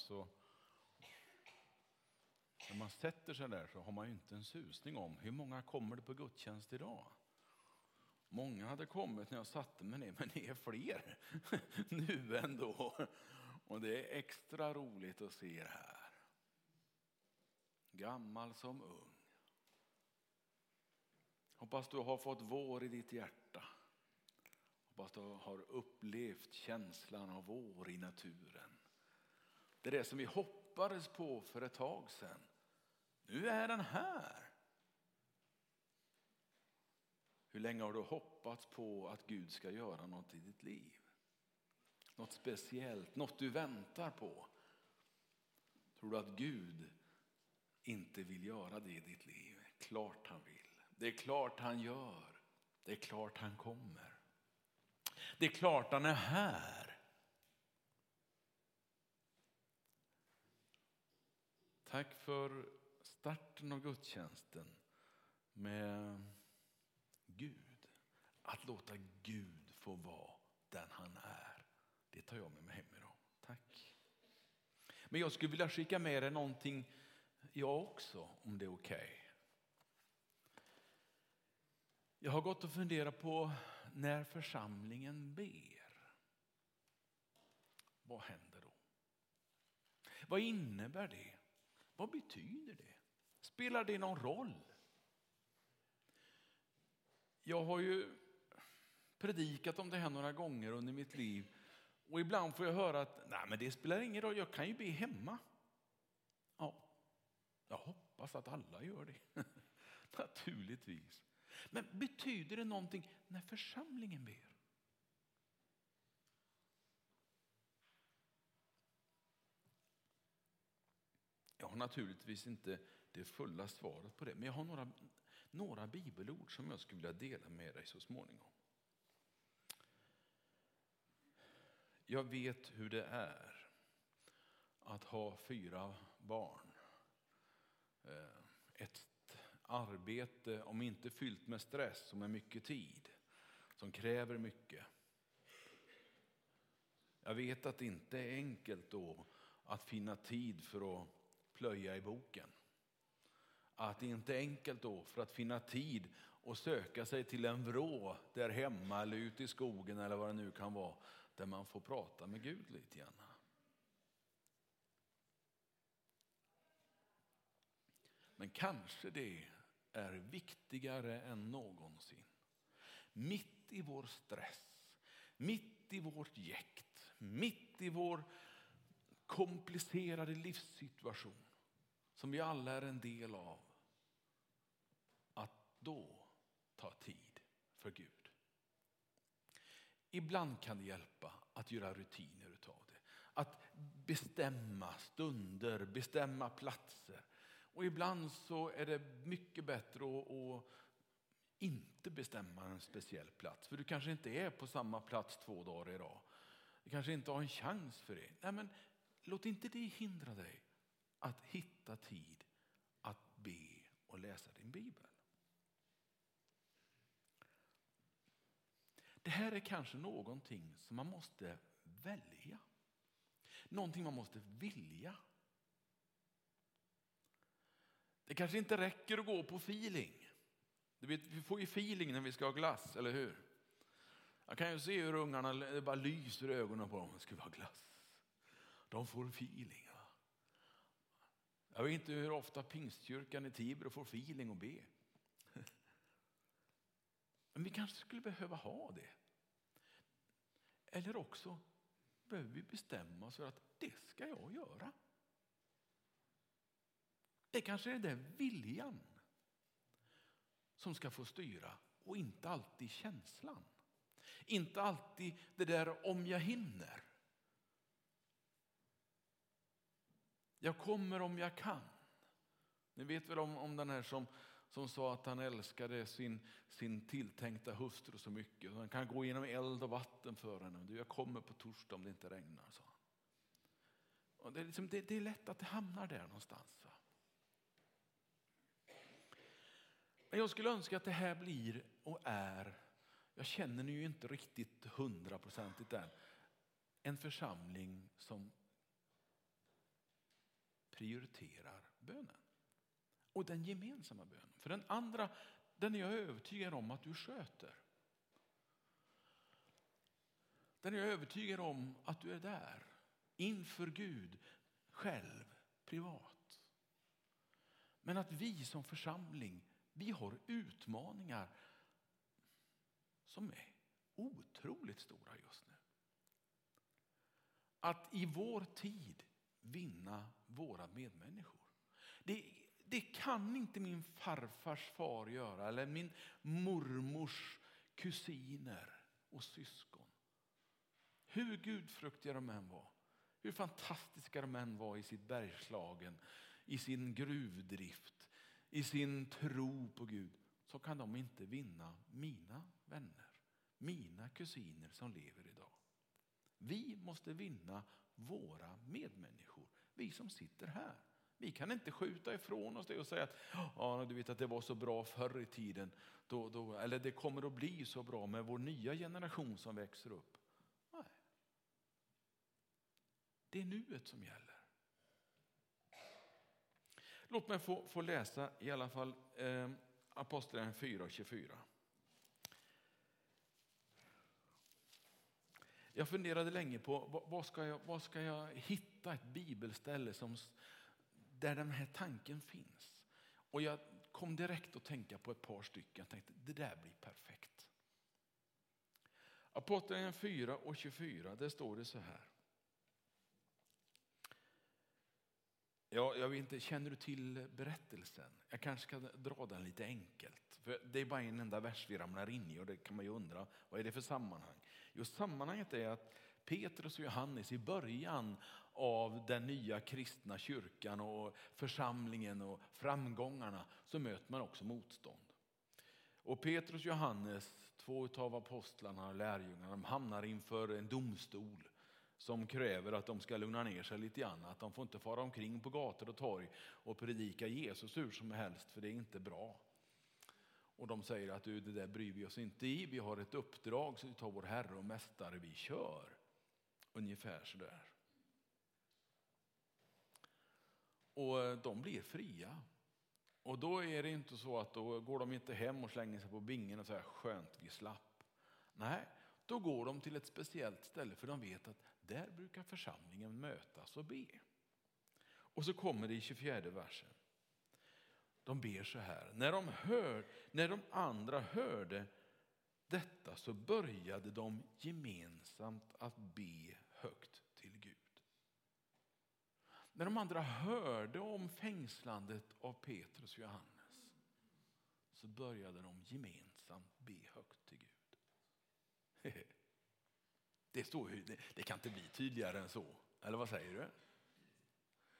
så när man sätter sig där så har man ju inte en susning om hur många kommer det på gudstjänst idag. Många hade kommit när jag satte mig ner, men det är fler nu ändå. Och det är extra roligt att se er här. Gammal som ung. Hoppas du har fått vår i ditt hjärta. Hoppas du har upplevt känslan av vår i naturen. Det är det som vi hoppades på för ett tag sedan. Nu är den här. Hur länge har du hoppats på att Gud ska göra något i ditt liv? Något speciellt, något du väntar på. Tror du att Gud inte vill göra det i ditt liv? Klart han vill. Det är klart han gör. Det är klart han kommer. Det är klart han är här. Tack för starten av gudstjänsten med Gud. Att låta Gud få vara den han är. Det tar jag med mig hem idag. Tack. Men jag skulle vilja skicka med dig någonting jag också, om det är okej. Okay. Jag har gått och funderat på när församlingen ber. Vad händer då? Vad innebär det? Vad betyder det? Spelar det någon roll? Jag har ju predikat om det här några gånger under mitt liv och ibland får jag höra att Nej, men det spelar ingen roll, jag kan ju be hemma. Ja, jag hoppas att alla gör det. Naturligtvis. Men betyder det någonting när församlingen ber? Jag har naturligtvis inte det fulla svaret på det, men jag har några, några bibelord som jag skulle vilja dela med dig så småningom. Jag vet hur det är att ha fyra barn. Eh, ett arbete, om inte fyllt med stress, som är mycket tid, som kräver mycket. Jag vet att det inte är enkelt då att finna tid för att plöja i boken. Att det inte är enkelt då för att finna tid och söka sig till en vrå där hemma eller ute i skogen eller vad det nu kan vara, där man får prata med Gud lite grann. Men kanske det är viktigare än någonsin. Mitt i vår stress, mitt i vårt jäkt, mitt i vår komplicerade livssituation som vi alla är en del av, att då ta tid för Gud. Ibland kan det hjälpa att göra rutiner utav det. Att bestämma stunder, bestämma platser. Och ibland så är det mycket bättre att, att inte bestämma en speciell plats. För du kanske inte är på samma plats två dagar i rad. Du kanske inte har en chans för det. Nej, men låt inte det hindra dig att hitta tid att be och läsa din bibel. Det här är kanske någonting som man måste välja. Någonting man måste vilja. Det kanske inte räcker att gå på feeling. Vi får ju feeling när vi ska ha glass, eller hur? Jag kan ju se hur ungarna det bara lyser i ögonen på dem. Ska vi ha glass? De får feeling. Jag vet inte hur ofta pingstkyrkan i Tibro får feeling och be. Men vi kanske skulle behöva ha det. Eller också behöver vi bestämma oss för att det ska jag göra. Det kanske är den viljan som ska få styra och inte alltid känslan. Inte alltid det där om jag hinner. Jag kommer om jag kan. Ni vet väl om, om den här som, som sa att han älskade sin, sin tilltänkta hustru så mycket. Han kan gå genom eld och vatten för henne. Du, jag kommer på torsdag om det inte regnar, sa han. Och det, är liksom, det, det är lätt att det hamnar där någonstans. Va? Men jag skulle önska att det här blir och är, jag känner ni ju inte riktigt hundraprocentigt än, en församling som prioriterar bönen. Och den gemensamma bönen. För den andra, den är jag övertygad om att du sköter. Den är jag övertygad om att du är där inför Gud själv, privat. Men att vi som församling, vi har utmaningar som är otroligt stora just nu. Att i vår tid vinna våra medmänniskor. Det, det kan inte min farfars far göra eller min mormors kusiner och syskon. Hur gudfruktiga de än var, hur fantastiska de än var i sitt Bergslagen, i sin gruvdrift, i sin tro på Gud, så kan de inte vinna mina vänner, mina kusiner som lever idag. Vi måste vinna våra medmänniskor, vi som sitter här. Vi kan inte skjuta ifrån oss det och säga att ja, du vet att det var så bra förr i tiden. Då, då, eller det kommer att bli så bra med vår nya generation som växer upp. Nej. Det är nuet som gäller. Låt mig få, få läsa i alla fall eh, Apostlagärningarna 4 och 24. Jag funderade länge på vad ska jag, vad ska jag hitta ett bibelställe som, där den här tanken finns. Och jag kom direkt att tänka på ett par stycken. Jag tänkte det där blir perfekt. Apostlagärningarna 4 och 24, där står det så här. Ja, jag vet inte, känner du till berättelsen? Jag kanske ska dra den lite enkelt. För Det är bara en enda vers vi ramlar in i och det kan man ju undra, vad är det för sammanhang? Jo, sammanhanget är att Petrus och Johannes i början av den nya kristna kyrkan och församlingen och framgångarna så möter man också motstånd. Och Petrus och Johannes, två av apostlarna och lärjungarna, de hamnar inför en domstol som kräver att de ska lugna ner sig lite grann. Att de får inte fara omkring på gator och torg och predika Jesus hur som helst, för det är inte bra. Och de säger att du, det där bryr vi oss inte i, vi har ett uppdrag så vi tar vår Herre och Mästare, vi kör. Ungefär sådär. Och eh, de blir fria. Och då är det inte så att då går de inte hem och slänger sig på bingen och säger skönt vi slapp. Nej, då går de till ett speciellt ställe för de vet att där brukar församlingen mötas och be. Och så kommer det i 24 versen. De ber så här. När de, hör, när de andra hörde detta så började de gemensamt att be högt till Gud. När de andra hörde om fängslandet av Petrus och Johannes så började de gemensamt be högt till Gud. Det, står, det, det kan inte bli tydligare än så. Eller vad säger du?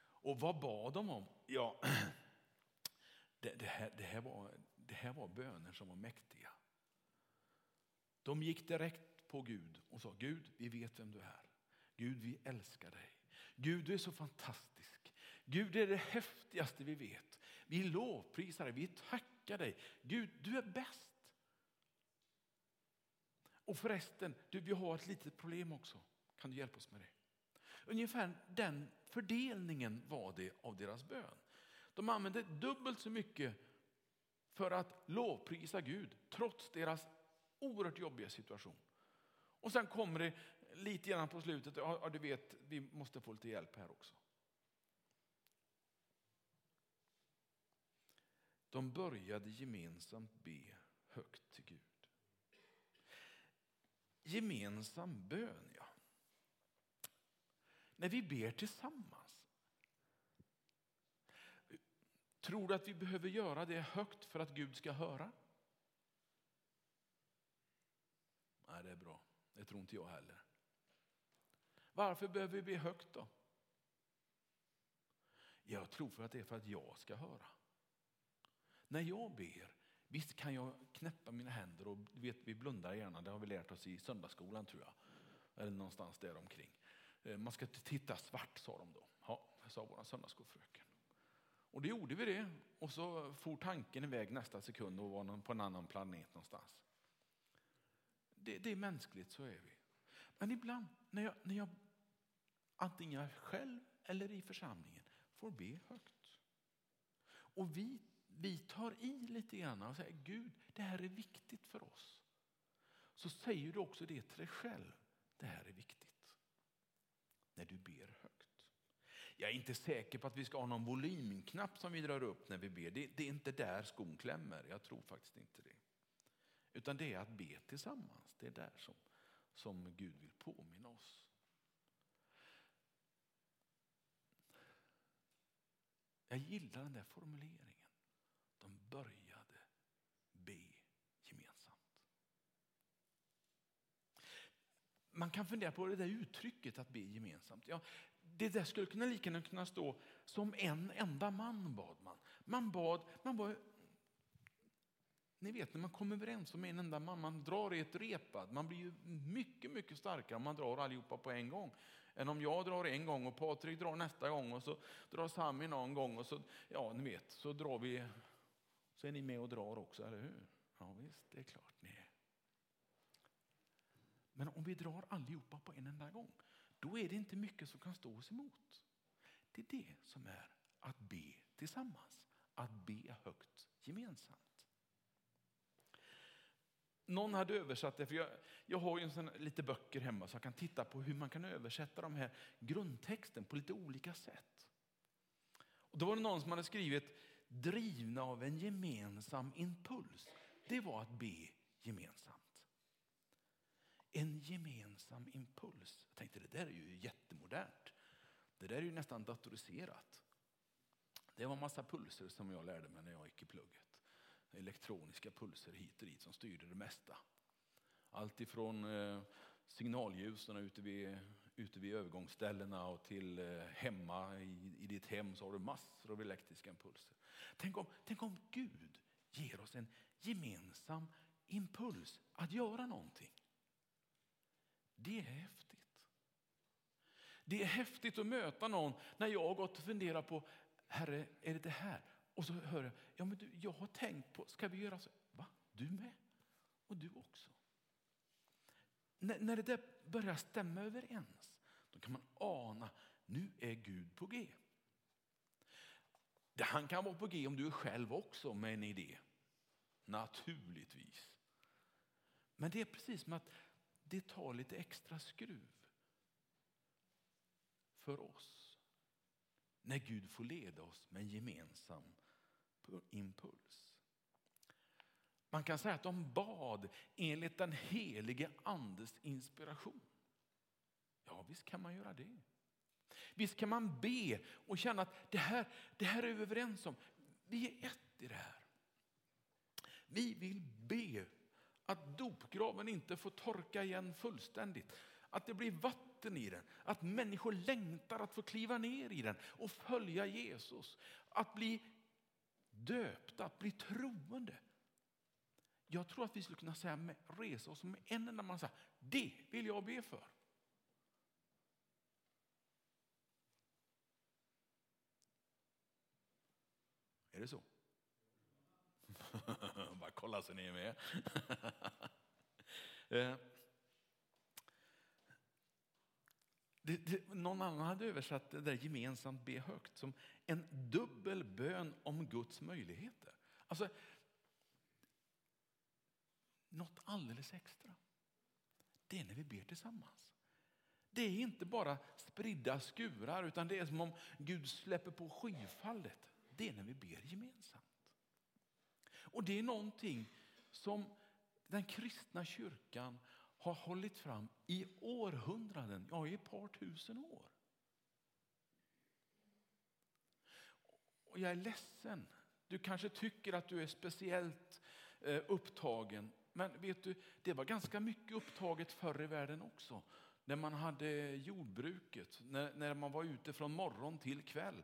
Och vad bad de om? Ja, det, det, här, det, här var, det här var böner som var mäktiga. De gick direkt på Gud och sa Gud, vi vet vem du är. Gud, vi älskar dig. Gud, du är så fantastisk. Gud, det är det häftigaste vi vet. Vi lovprisar dig, vi tackar dig. Gud, du är bäst. Och förresten, du, vi har ett litet problem också. Kan du hjälpa oss med det? Ungefär den fördelningen var det av deras bön. De använde dubbelt så mycket för att lovprisa Gud trots deras oerhört jobbiga situation. Och sen kommer det lite grann på slutet, ja, du vet, vi måste få lite hjälp här också. De började gemensamt be högt till Gud. Gemensam bön, ja. När vi ber tillsammans. Tror du att vi behöver göra det högt för att Gud ska höra? Nej, det är bra. Det tror inte jag heller. Varför behöver vi be högt då? Jag tror för att det är för att jag ska höra. När jag ber, visst kan jag knäppa mina händer och vet, vi blundar gärna, det har vi lärt oss i söndagsskolan tror jag. Eller någonstans där omkring. Eh, man ska titta svart sa de då. Ja, sa vår söndagsskolfröken. Och det gjorde vi det och så for tanken iväg nästa sekund och var på en annan planet någonstans. Det, det är mänskligt, så är vi. Men ibland när jag, när jag antingen själv eller i församlingen får be högt. Och vi, vi tar i lite grann och säger Gud, det här är viktigt för oss. Så säger du också det till dig själv. Det här är viktigt. När du ber högt. Jag är inte säker på att vi ska ha någon volymknapp som vi drar upp när vi ber. Det, det är inte där skon klämmer. Jag tror faktiskt inte det. Utan det är att be tillsammans. Det är där som, som Gud vill påminna oss. Jag gillar den där formuleringen. De började be gemensamt. Man kan fundera på det där uttrycket att be gemensamt. Ja, det där skulle kunna lika gärna kunna stå som en enda man bad man. Man bad, man var ni vet när man kommer överens om en enda man, man drar i ett repad. Man blir ju mycket, mycket starkare om man drar allihopa på en gång. Än om jag drar en gång och Patrik drar nästa gång och så drar Sami någon gång och så, ja ni vet, så drar vi, så är ni med och drar också, eller hur? Ja visst, det är klart ni är. Men om vi drar allihopa på en enda gång, då är det inte mycket som kan stå oss emot. Det är det som är att be tillsammans, att be högt gemensamt. Någon hade översatt det, för jag, jag har ju en sån, lite böcker hemma så jag kan titta på hur man kan översätta de här grundtexten på lite olika sätt. Och då var det någon som hade skrivit drivna av en gemensam impuls. Det var att be gemensamt. En gemensam impuls. Jag tänkte det där är ju jättemodernt. Det där är ju nästan datoriserat. Det var en massa pulser som jag lärde mig när jag gick i plugget elektroniska pulser hit och dit som styrde det mesta. Allt ifrån eh, signalljusen ute vid, ute vid övergångsställena och till eh, hemma i, i ditt hem så har du massor av elektriska impulser. Tänk om, tänk om Gud ger oss en gemensam impuls att göra någonting. Det är häftigt. Det är häftigt att möta någon när jag har gått och funderat på, Herre, är det det här? Och så hör jag, ja men du, jag har tänkt på, ska vi göra så? Va? Du med? Och du också? N när det där börjar stämma överens, då kan man ana, nu är Gud på G. Han kan vara på G om du är själv också med en idé. Naturligtvis. Men det är precis som att det tar lite extra skruv för oss när Gud får leda oss med en gemensam impuls. Man kan säga att de bad enligt den helige andes inspiration. Ja, visst kan man göra det. Visst kan man be och känna att det här, det här är vi överens om. Vi är ett i det här. Vi vill be att dopgraven inte får torka igen fullständigt. Att det blir vatten i den. Att människor längtar att få kliva ner i den och följa Jesus. Att bli döpta, att bli troende. Jag tror att vi skulle kunna säga, resa oss med en enda man säger, det vill jag be för. Är det så? Bara kolla så ni är med. Eh. Det, det, någon annan hade översatt det där gemensamt be högt som en dubbel bön om Guds möjligheter. Alltså, något alldeles extra. Det är när vi ber tillsammans. Det är inte bara spridda skurar utan det är som om Gud släpper på skyfallet. Det är när vi ber gemensamt. Och det är någonting som den kristna kyrkan har hållit fram i århundraden, ja i ett par tusen år. Och jag är ledsen. Du kanske tycker att du är speciellt eh, upptagen. Men vet du, det var ganska mycket upptaget förr i världen också. När man hade jordbruket, när, när man var ute från morgon till kväll.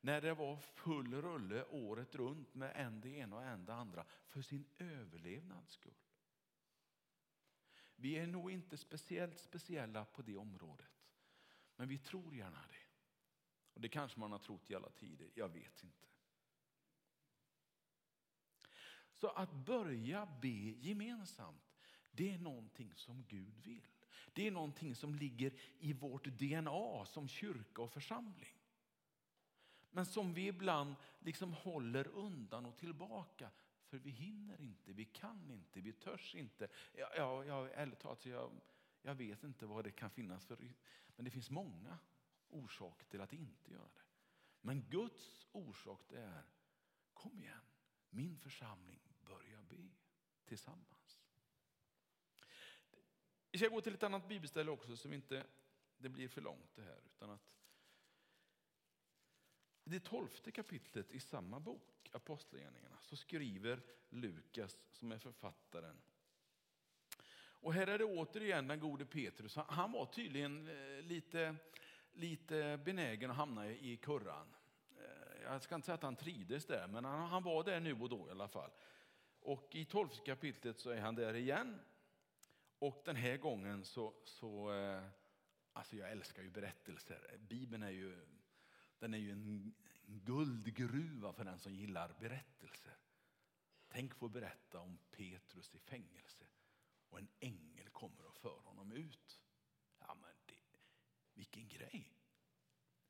När det var full rulle året runt med en det ena och en det andra för sin överlevnads skull. Vi är nog inte speciellt speciella på det området. Men vi tror gärna det. Och Det kanske man har trott i alla tider, jag vet inte. Så att börja be gemensamt, det är någonting som Gud vill. Det är någonting som ligger i vårt DNA som kyrka och församling. Men som vi ibland liksom håller undan och tillbaka. För vi hinner inte, vi kan inte, vi törs inte. Ja, ja, ja, ärligt talat, jag, jag vet inte vad det kan finnas för... Men det finns många orsaker till att inte göra det. Men Guds orsak det är, kom igen, min församling börjar be tillsammans. Vi ska gå till ett annat bibelställe också så inte det blir för långt det här. Utan att i det tolfte kapitlet i samma bok, Apostlagärningarna, så skriver Lukas som är författaren. Och här är det återigen den gode Petrus. Han var tydligen eh, lite, lite benägen att hamna i kurran. Eh, jag ska inte säga att han trivdes där, men han, var där nu och då i alla fall. Och i tolfte kapitlet så är han där igen. Och den här gången så, så eh, alltså jag älskar ju berättelser. Bibeln är ju, den är ju en guldgruva för den som gillar berättelser. Tänk få berätta om Petrus i fängelse och en ängel kommer och för honom ut. Ja, men det, vilken grej!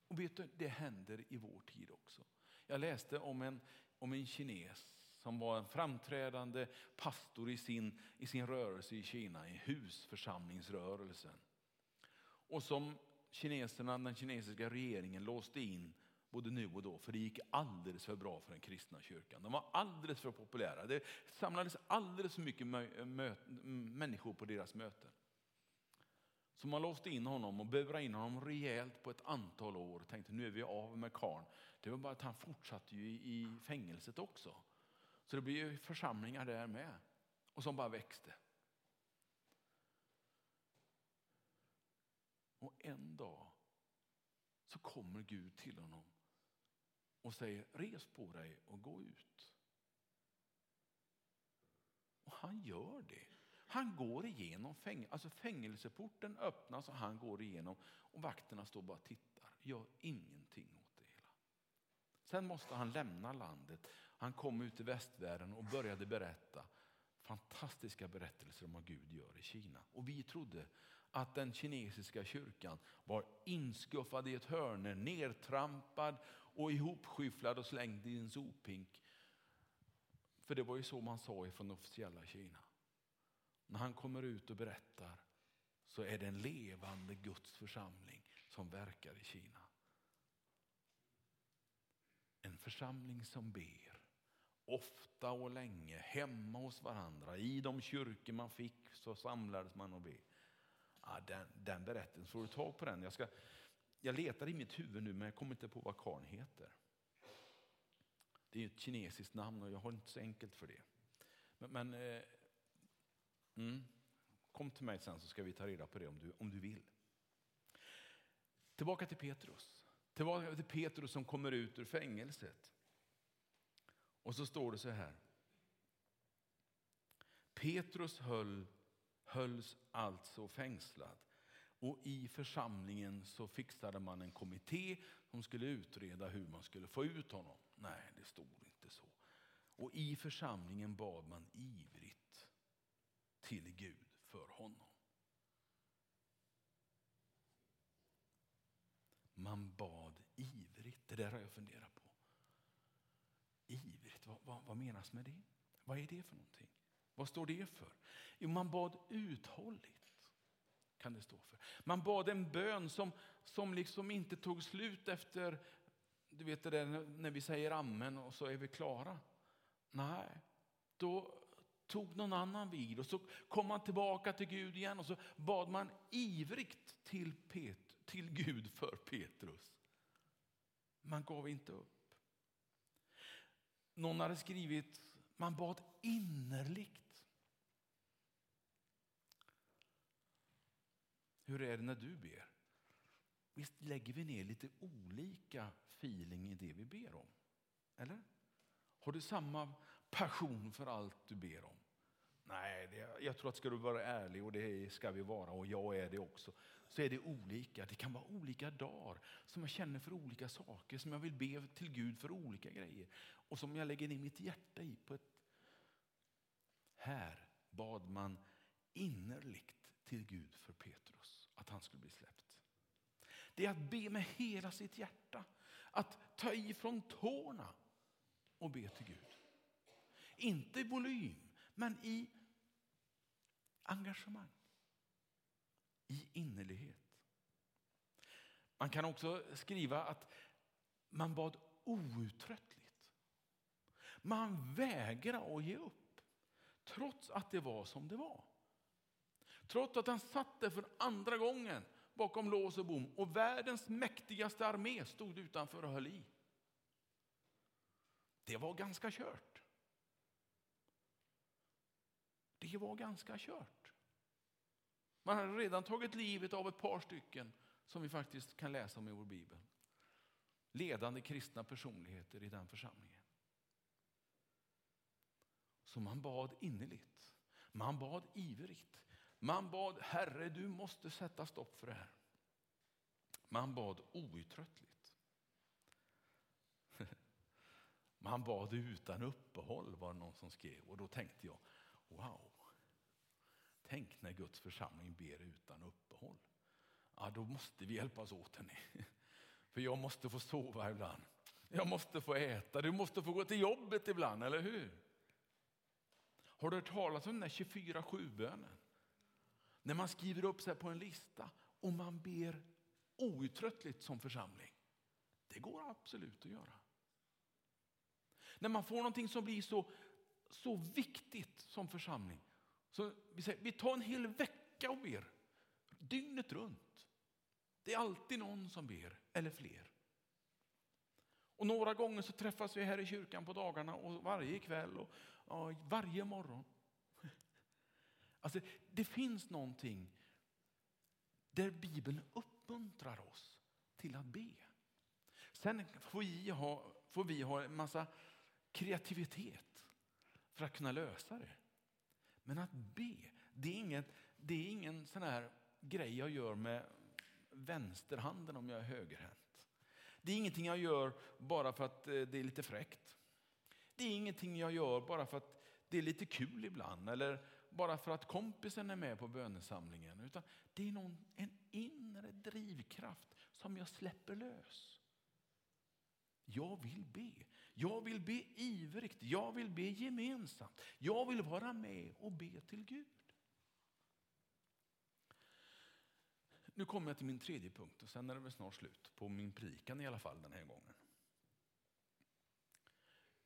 Och vet du, det händer i vår tid också. Jag läste om en, om en kines som var en framträdande pastor i sin, i sin rörelse i Kina, i husförsamlingsrörelsen. Och som kineserna, den kinesiska regeringen låste in både nu och då, för det gick alldeles för bra för den kristna kyrkan. De var alldeles för populära. Det samlades alldeles för mycket människor på deras möten. Så man låste in honom och burade in honom rejält på ett antal år. Tänkte nu är vi av med karn. Det var bara att han fortsatte ju i fängelset också. Så det blev församlingar där med. Och som bara växte. En dag så kommer Gud till honom och säger res på dig och gå ut. Och han gör det. Han går igenom fängelse, alltså fängelseporten öppnas och han går igenom och vakterna står bara och tittar, gör ingenting åt det hela. Sen måste han lämna landet. Han kom ut i västvärlden och började berätta fantastiska berättelser om vad Gud gör i Kina. Och vi trodde att den kinesiska kyrkan var inskuffad i ett hörne, nertrampad och ihopskyfflad och slängd i en sophink. För det var ju så man sa ifrån officiella Kina. När han kommer ut och berättar så är det en levande Guds församling som verkar i Kina. En församling som ber, ofta och länge, hemma hos varandra. I de kyrkor man fick så samlades man och ber. Ja, den, den berättelsen, får du tag på den? Jag, ska, jag letar i mitt huvud nu men jag kommer inte på vad karln heter. Det är ett kinesiskt namn och jag har inte så enkelt för det. Men, men eh, mm, kom till mig sen så ska vi ta reda på det om du, om du vill. Tillbaka till Petrus. Tillbaka till Petrus som kommer ut ur fängelset. Och så står det så här. Petrus höll hölls alltså fängslad. Och i församlingen så fixade man en kommitté som skulle utreda hur man skulle få ut honom. Nej, det stod inte så. Och i församlingen bad man ivrigt till Gud för honom. Man bad ivrigt. Det där har jag funderat på. Ivrigt, vad, vad, vad menas med det? Vad är det för någonting? Vad står det för? Jo, man bad uthålligt. kan det stå för. Man bad en bön som, som liksom inte tog slut efter, du vet det där när vi säger amen och så är vi klara. Nej, då tog någon annan vid och så kom man tillbaka till Gud igen och så bad man ivrigt till, Pet, till Gud för Petrus. Man gav inte upp. Någon hade skrivit, man bad innerligt Hur är det när du ber? Visst lägger vi ner lite olika feeling i det vi ber om? Eller? Har du samma passion för allt du ber om? Nej, det, jag tror att ska du vara ärlig, och det ska vi vara, och jag är det också, så är det olika. Det kan vara olika dagar som jag känner för olika saker, som jag vill be till Gud för olika grejer och som jag lägger ner mitt hjärta i. på ett... Här bad man innerligt till Gud för Petrus att han skulle bli släppt. Det är att be med hela sitt hjärta. att ta i från tårna och be till Gud. Inte i volym, men i engagemang. I innerlighet. Man kan också skriva att man bad outtröttligt. Man vägrade att ge upp, trots att det var som det var. Trots att han satt där för andra gången bakom lås och bom och världens mäktigaste armé stod utanför och höll i. Det var ganska kört. Det var ganska kört. Man hade redan tagit livet av ett par stycken som vi faktiskt kan läsa om i vår bibel. Ledande kristna personligheter i den församlingen. Så man bad innerligt. Man bad ivrigt. Man bad Herre, du måste sätta stopp för det här. Man bad outtröttligt. Man bad utan uppehåll var det någon som skrev och då tänkte jag, wow. Tänk när Guds församling ber utan uppehåll. Ja, då måste vi hjälpas åt henne. För jag måste få sova ibland. Jag måste få äta, du måste få gå till jobbet ibland, eller hur? Har du hört talas om den där 24-7-bönen? När man skriver upp sig på en lista och man ber outtröttligt som församling. Det går absolut att göra. När man får någonting som blir så, så viktigt som församling. Så vi, säger, vi tar en hel vecka och ber, dygnet runt. Det är alltid någon som ber, eller fler. Och några gånger så träffas vi här i kyrkan på dagarna och varje kväll och, och varje morgon. Alltså, det finns någonting där Bibeln uppmuntrar oss till att be. Sen får vi ha, får vi ha en massa kreativitet för att kunna lösa det. Men att be, det är ingen, det är ingen sån här grej jag gör med vänsterhanden om jag är högerhänt. Det är ingenting jag gör bara för att eh, det är lite fräckt. Det är ingenting jag gör bara för att det är lite kul ibland eller bara för att kompisen är med på bönesamlingen. Utan det är någon, en inre drivkraft som jag släpper lös. Jag vill be. Jag vill be ivrigt. Jag vill be gemensamt. Jag vill vara med och be till Gud. Nu kommer jag till min tredje punkt och sen är det väl snart slut på min predikan i alla fall den här gången.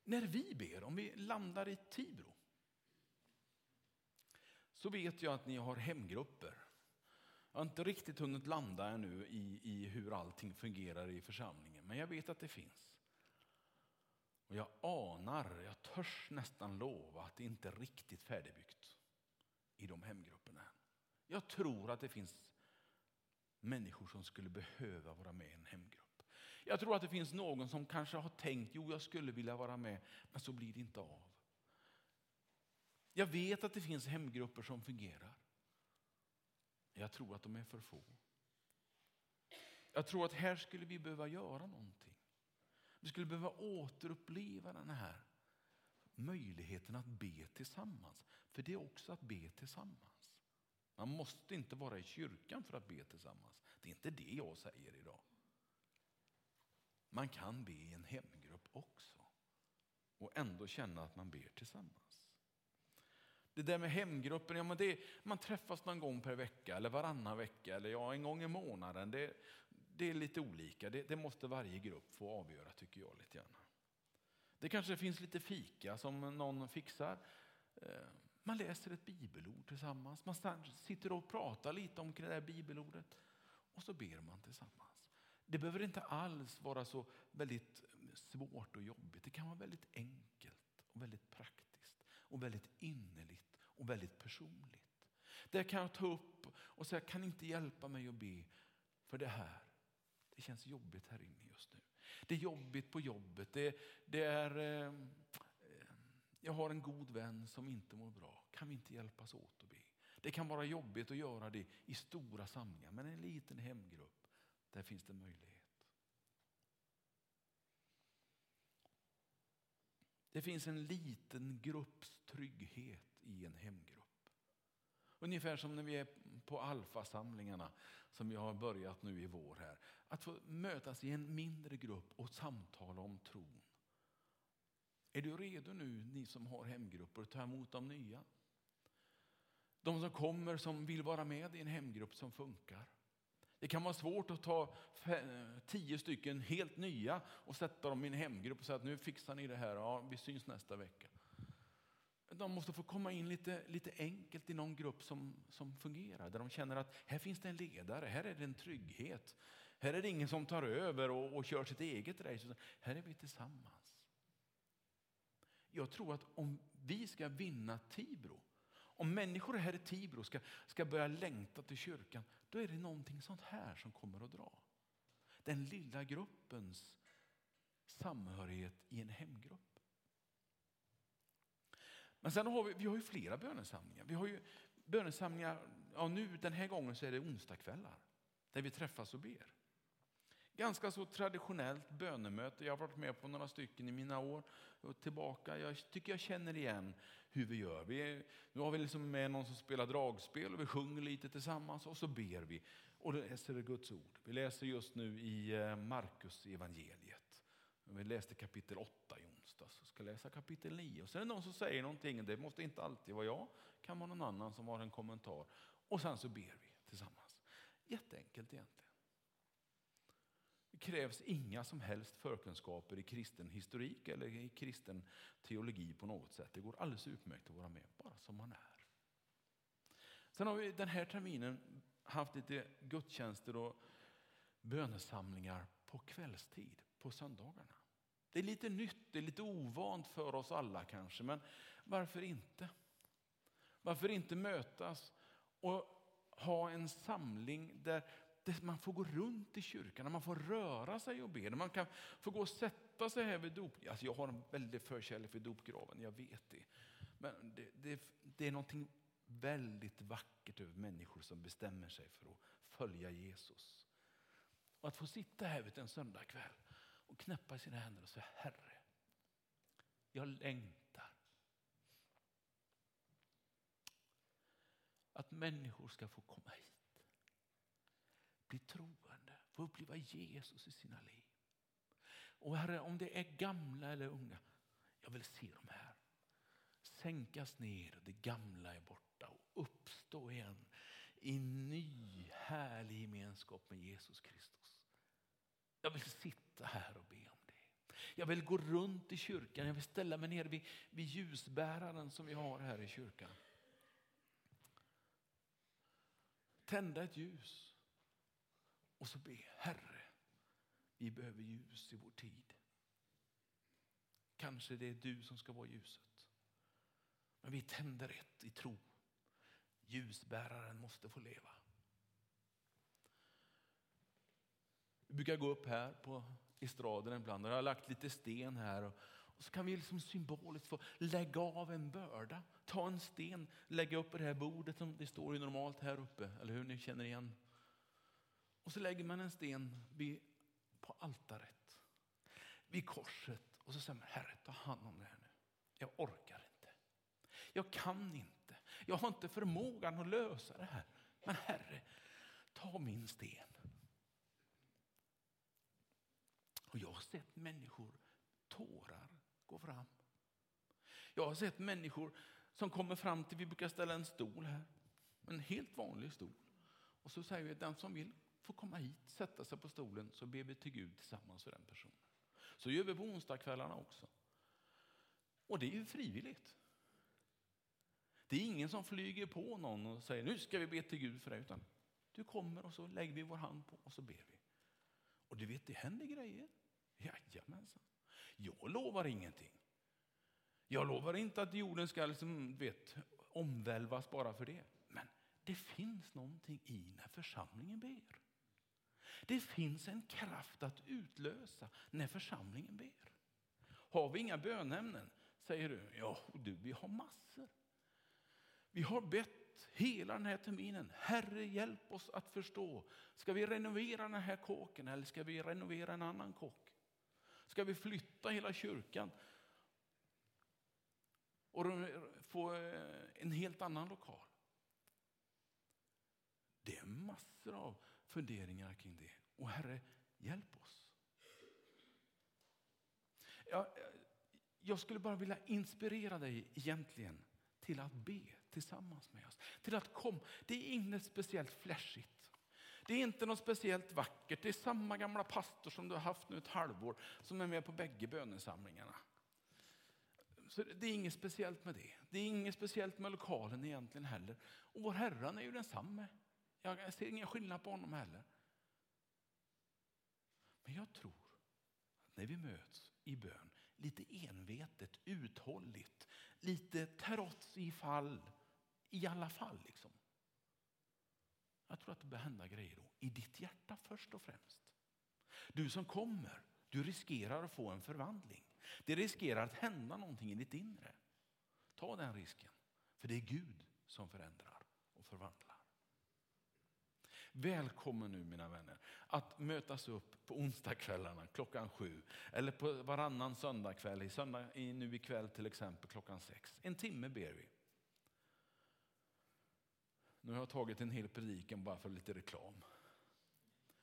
När vi ber, om vi landar i Tibro, så vet jag att ni har hemgrupper. Jag har inte riktigt hunnit landa ännu i, i hur allting fungerar i församlingen, men jag vet att det finns. Och jag anar, jag törs nästan lova att det inte är riktigt färdigbyggt i de hemgrupperna. Jag tror att det finns människor som skulle behöva vara med i en hemgrupp. Jag tror att det finns någon som kanske har tänkt, jo jag skulle vilja vara med, men så blir det inte av. Jag vet att det finns hemgrupper som fungerar. Jag tror att de är för få. Jag tror att här skulle vi behöva göra någonting. Vi skulle behöva återuppleva den här möjligheten att be tillsammans. För det är också att be tillsammans. Man måste inte vara i kyrkan för att be tillsammans. Det är inte det jag säger idag. Man kan be i en hemgrupp också och ändå känna att man ber tillsammans. Det där med hemgruppen, ja, men det, man träffas någon gång per vecka eller varannan vecka eller ja, en gång i månaden. Det, det är lite olika. Det, det, måste varje grupp få avgöra tycker jag lite grann. Det kanske finns lite fika som någon fixar. Eh, man läser ett bibelord tillsammans. Man sitter och pratar lite om det där bibelordet och så ber man tillsammans. Det behöver inte alls vara så väldigt svårt och jobbigt. Det kan vara väldigt enkelt och väldigt praktiskt och väldigt innerligt och väldigt personligt. Det kan jag ta upp och säga, kan inte hjälpa mig att be för det här. Det känns jobbigt här inne just nu. Det är jobbigt på jobbet. Det, det är eh, eh, jag har en god vän som inte mår bra. Kan vi inte hjälpas åt att be? Det kan vara jobbigt att göra det i stora samlingar, men en liten hemgrupp, där finns det möjlighet. Det finns en liten grupps trygghet i en hemgrupp. Ungefär som när vi är på alfasamlingarna som vi har börjat nu i vår här. Att få mötas i en mindre grupp och samtala om tron. Är du redo nu, ni som har hemgrupper, att ta emot de nya? De som kommer som vill vara med i en hemgrupp som funkar. Det kan vara svårt att ta tio stycken helt nya och sätta dem i en hemgrupp och säga att nu fixar ni det här, ja, vi syns nästa vecka. De måste få komma in lite, lite enkelt i någon grupp som, som fungerar, där de känner att här finns det en ledare, här är det en trygghet. Här är det ingen som tar över och, och kör sitt eget race, här är vi tillsammans. Jag tror att om vi ska vinna Tibro, om människor här i Tibro ska, ska börja längta till kyrkan, då är det någonting sånt här som kommer att dra. Den lilla gruppens samhörighet i en hemgrupp. Men sen har vi, vi har ju flera bönesamlingar. Vi har ju bönesamlingar, ja nu den här gången så är det onsdagskvällar där vi träffas och ber. Ganska så traditionellt bönemöte. Jag har varit med på några stycken i mina år tillbaka. Jag tycker jag känner igen hur vi gör. Vi, nu har vi liksom med någon som spelar dragspel och vi sjunger lite tillsammans och så ber vi och läser Guds ord. Vi läser just nu i eh, Markus evangeliet. Vi läste kapitel 8 i onsdags och ska läsa kapitel 9. Och sen är det någon som säger någonting, det måste inte alltid vara jag, kan vara någon annan som har en kommentar. Och sen så ber vi tillsammans. Jätteenkelt egentligen. Det krävs inga som helst förkunskaper i kristen historik eller i kristen teologi på något sätt. Det går alldeles utmärkt att vara med, bara som man är. Sen har vi den här terminen haft lite gudstjänster och bönesamlingar på kvällstid, på söndagarna. Det är lite nytt, det är lite ovant för oss alla kanske, men varför inte? Varför inte mötas och ha en samling där man får gå runt i kyrkan, där man får röra sig och be, där man kan få gå och sätta sig här vid dop. Alltså jag har en väldig förkärlek för dopgraven, jag vet det. Men det, det, det är någonting väldigt vackert över människor som bestämmer sig för att följa Jesus. Och att få sitta här vid en söndagkväll och knäppa sina händer och säga Herre, jag längtar. Att människor ska få komma hit bli troende, få uppleva Jesus i sina liv. Och Herre, om det är gamla eller unga, jag vill se dem här. Sänkas ner, det gamla är borta och uppstå igen i ny härlig gemenskap med Jesus Kristus. Jag vill sitta här och be om det. Jag vill gå runt i kyrkan, jag vill ställa mig ner vid, vid ljusbäraren som vi har här i kyrkan. Tända ett ljus och så be, Herre, vi behöver ljus i vår tid. Kanske det är du som ska vara ljuset. Men vi tänder ett i tro. Ljusbäraren måste få leva. Vi brukar gå upp här på estraden ibland och jag har lagt lite sten här. Och, och så kan vi liksom symboliskt få lägga av en börda. Ta en sten, lägga upp på det här bordet som det står ju normalt här uppe, eller hur ni känner igen och så lägger man en sten på altaret, vid korset och så säger man, Herre ta hand om det här nu. Jag orkar inte. Jag kan inte. Jag har inte förmågan att lösa det här. Men Herre, ta min sten. Och jag har sett människor, tårar gå fram. Jag har sett människor som kommer fram till, vi brukar ställa en stol här, en helt vanlig stol. Och så säger vi, den som vill får komma hit, sätta sig på stolen så ber vi till Gud tillsammans för den personen. Så gör vi på onsdagskvällarna också. Och det är ju frivilligt. Det är ingen som flyger på någon och säger nu ska vi be till Gud för det. Utan du kommer och så lägger vi vår hand på och så ber vi. Och du vet, det händer grejer. Jajamensan. Jag lovar ingenting. Jag lovar inte att jorden ska liksom, vet, omvälvas bara för det. Men det finns någonting i när församlingen ber. Det finns en kraft att utlösa när församlingen ber. Har vi inga bönämnen? Säger du. Ja, du, vi har massor. Vi har bett hela den här terminen. Herre, hjälp oss att förstå. Ska vi renovera den här kåken eller ska vi renovera en annan kåk? Ska vi flytta hela kyrkan och få eh, en helt annan lokal? Det är massor av funderingar kring det. Och Herre, Hjälp oss. Jag, jag skulle bara vilja inspirera dig egentligen till att be tillsammans med oss. Till att kom. Det är inget speciellt flashigt. Det är inte något speciellt vackert. Det är samma gamla pastor som du har haft nu ett halvår som är med på bägge bönesamlingarna. Så det är inget speciellt med det. Det är inget speciellt med lokalen egentligen heller. Och vår Herre är ju densamme. Jag ser ingen skillnad på honom heller. Men jag tror att när vi möts i bön, lite envetet, uthålligt, lite trots i fall, i alla fall. Liksom. Jag tror att det börjar hända grejer då, i ditt hjärta först och främst. Du som kommer, du riskerar att få en förvandling. Det riskerar att hända någonting i ditt inre. Ta den risken, för det är Gud som förändrar och förvandlar. Välkommen nu mina vänner att mötas upp på onsdagskvällarna klockan sju eller på varannan söndagkväll, i söndag, nu ikväll till exempel klockan sex. En timme ber vi. Nu har jag tagit en hel predikan bara för lite reklam.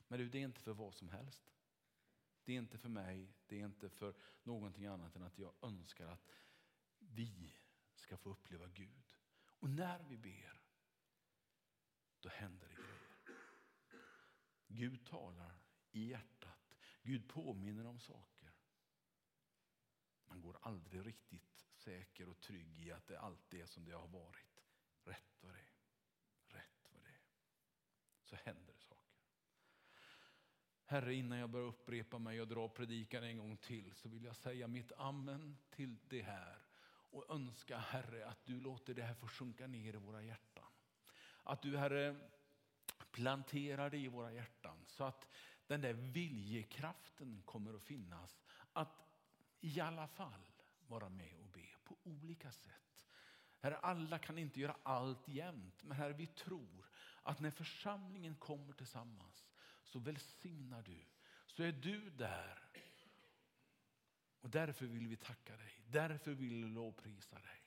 Men det är inte för vad som helst. Det är inte för mig, det är inte för någonting annat än att jag önskar att vi ska få uppleva Gud. Och när vi ber, då händer det. Gud talar i hjärtat. Gud påminner om saker. Man går aldrig riktigt säker och trygg i att det alltid är som det har varit. Rätt vad det är. Rätt vad det är. Så händer det saker. Herre, innan jag börjar upprepa mig och dra predikan en gång till så vill jag säga mitt amen till det här och önska Herre att du låter det här få sjunka ner i våra hjärtan. Att du Herre planterar det i våra hjärtan så att den där viljekraften kommer att finnas. Att i alla fall vara med och be på olika sätt. Herre, alla kan inte göra allt jämt, men Herre, vi tror att när församlingen kommer tillsammans så välsignar du, så är du där. Och därför vill vi tacka dig, därför vill vi lovprisa dig.